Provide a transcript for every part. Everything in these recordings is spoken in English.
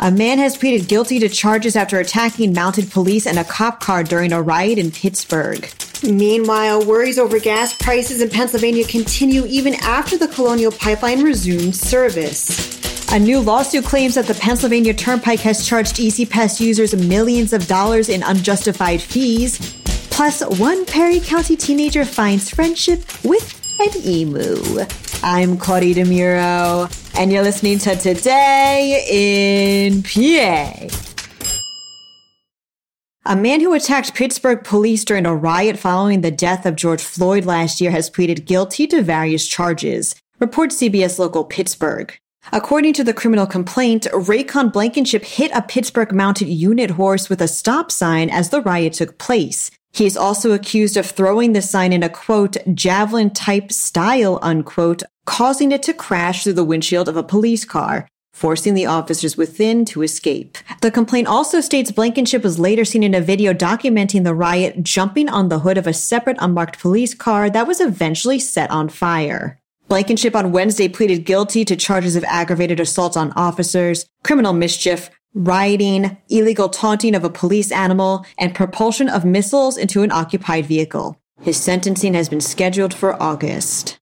A man has pleaded guilty to charges after attacking mounted police and a cop car during a riot in Pittsburgh. Meanwhile, worries over gas prices in Pennsylvania continue even after the Colonial Pipeline resumed service. A new lawsuit claims that the Pennsylvania Turnpike has charged E-ZPass users millions of dollars in unjustified fees. Plus, one Perry County teenager finds friendship with an emu. I'm Claudia DeMuro, and you're listening to Today in PA. A man who attacked Pittsburgh police during a riot following the death of George Floyd last year has pleaded guilty to various charges, reports CBS Local Pittsburgh. According to the criminal complaint, Raycon Blankenship hit a Pittsburgh mounted unit horse with a stop sign as the riot took place. He is also accused of throwing the sign in a quote, javelin type style, unquote, causing it to crash through the windshield of a police car, forcing the officers within to escape. The complaint also states Blankenship was later seen in a video documenting the riot jumping on the hood of a separate unmarked police car that was eventually set on fire. Blankenship on Wednesday pleaded guilty to charges of aggravated assault on officers, criminal mischief, rioting, illegal taunting of a police animal, and propulsion of missiles into an occupied vehicle. His sentencing has been scheduled for August.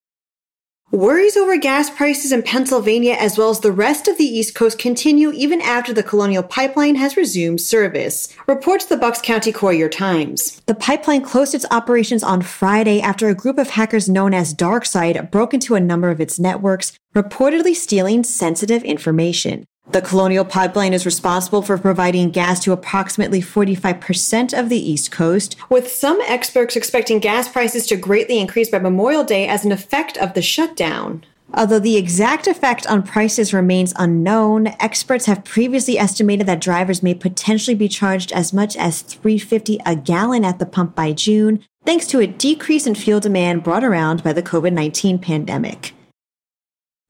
Worries over gas prices in Pennsylvania as well as the rest of the East Coast continue even after the Colonial Pipeline has resumed service, reports the Bucks County Courier Times. The pipeline closed its operations on Friday after a group of hackers known as DarkSide broke into a number of its networks, reportedly stealing sensitive information. The Colonial Pipeline is responsible for providing gas to approximately 45% of the East Coast, with some experts expecting gas prices to greatly increase by Memorial Day as an effect of the shutdown. Although the exact effect on prices remains unknown, experts have previously estimated that drivers may potentially be charged as much as 350 a gallon at the pump by June, thanks to a decrease in fuel demand brought around by the COVID-19 pandemic.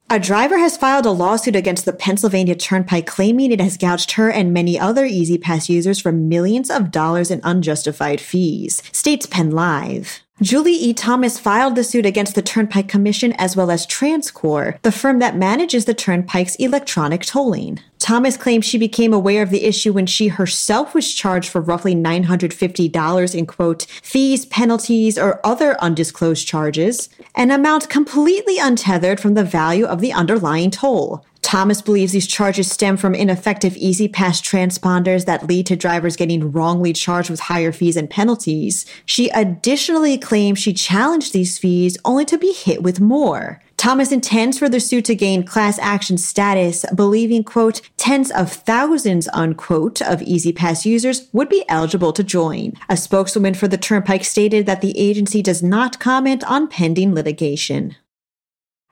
A driver has filed a lawsuit against the Pennsylvania Turnpike claiming it has gouged her and many other E-ZPass users for millions of dollars in unjustified fees, states Penn Live. Julie E. Thomas filed the suit against the Turnpike Commission as well as TransCore, the firm that manages the Turnpike's electronic tolling. Thomas claims she became aware of the issue when she herself was charged for roughly $950 in quote, fees, penalties, or other undisclosed charges, an amount completely untethered from the value of the underlying toll. Thomas believes these charges stem from ineffective E-ZPass transponders that lead to drivers getting wrongly charged with higher fees and penalties. She additionally claims she challenged these fees only to be hit with more. Thomas intends for the suit to gain class action status, believing, quote, tens of thousands, unquote, of E-ZPass users would be eligible to join. A spokeswoman for the Turnpike stated that the agency does not comment on pending litigation.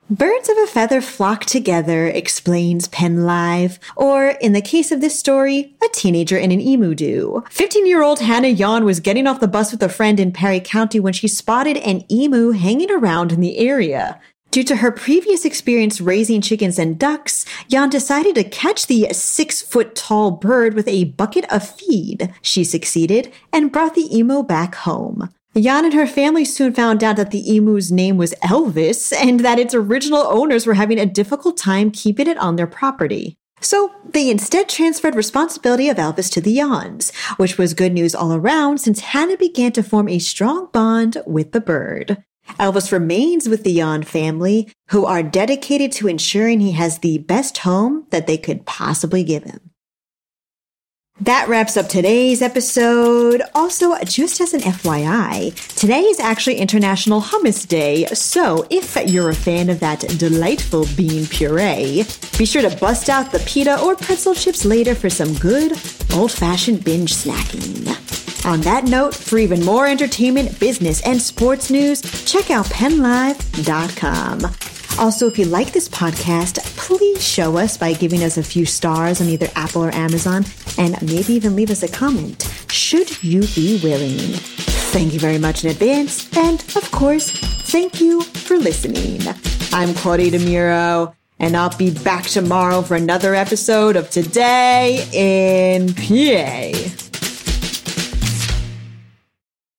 Birds of a feather flock together, explains Penn Live. Or, in the case of this story, a teenager in an emu do. 15 year old Hannah Yon was getting off the bus with a friend in Perry County when she spotted an emu hanging around in the area. Due to her previous experience raising chickens and ducks, Yon decided to catch the six foot tall bird with a bucket of feed. She succeeded and brought the emu back home. Yon and her family soon found out that the emu's name was Elvis and that its original owners were having a difficult time keeping it on their property. So they instead transferred responsibility of Elvis to the Yons, which was good news all around since Hannah began to form a strong bond with the bird. Elvis remains with the Yon family, who are dedicated to ensuring he has the best home that they could possibly give him. That wraps up today's episode. Also, just as an FYI, today is actually International Hummus Day, so if you're a fan of that delightful bean puree, be sure to bust out the pita or pretzel chips later for some good old fashioned binge snacking. On that note, for even more entertainment, business, and sports news, check out pennlive.com. Also, if you like this podcast, please show us by giving us a few stars on either Apple or Amazon, and maybe even leave us a comment, should you be willing. Thank you very much in advance, and of course, thank you for listening. I'm Claudia DeMuro, and I'll be back tomorrow for another episode of Today in PA.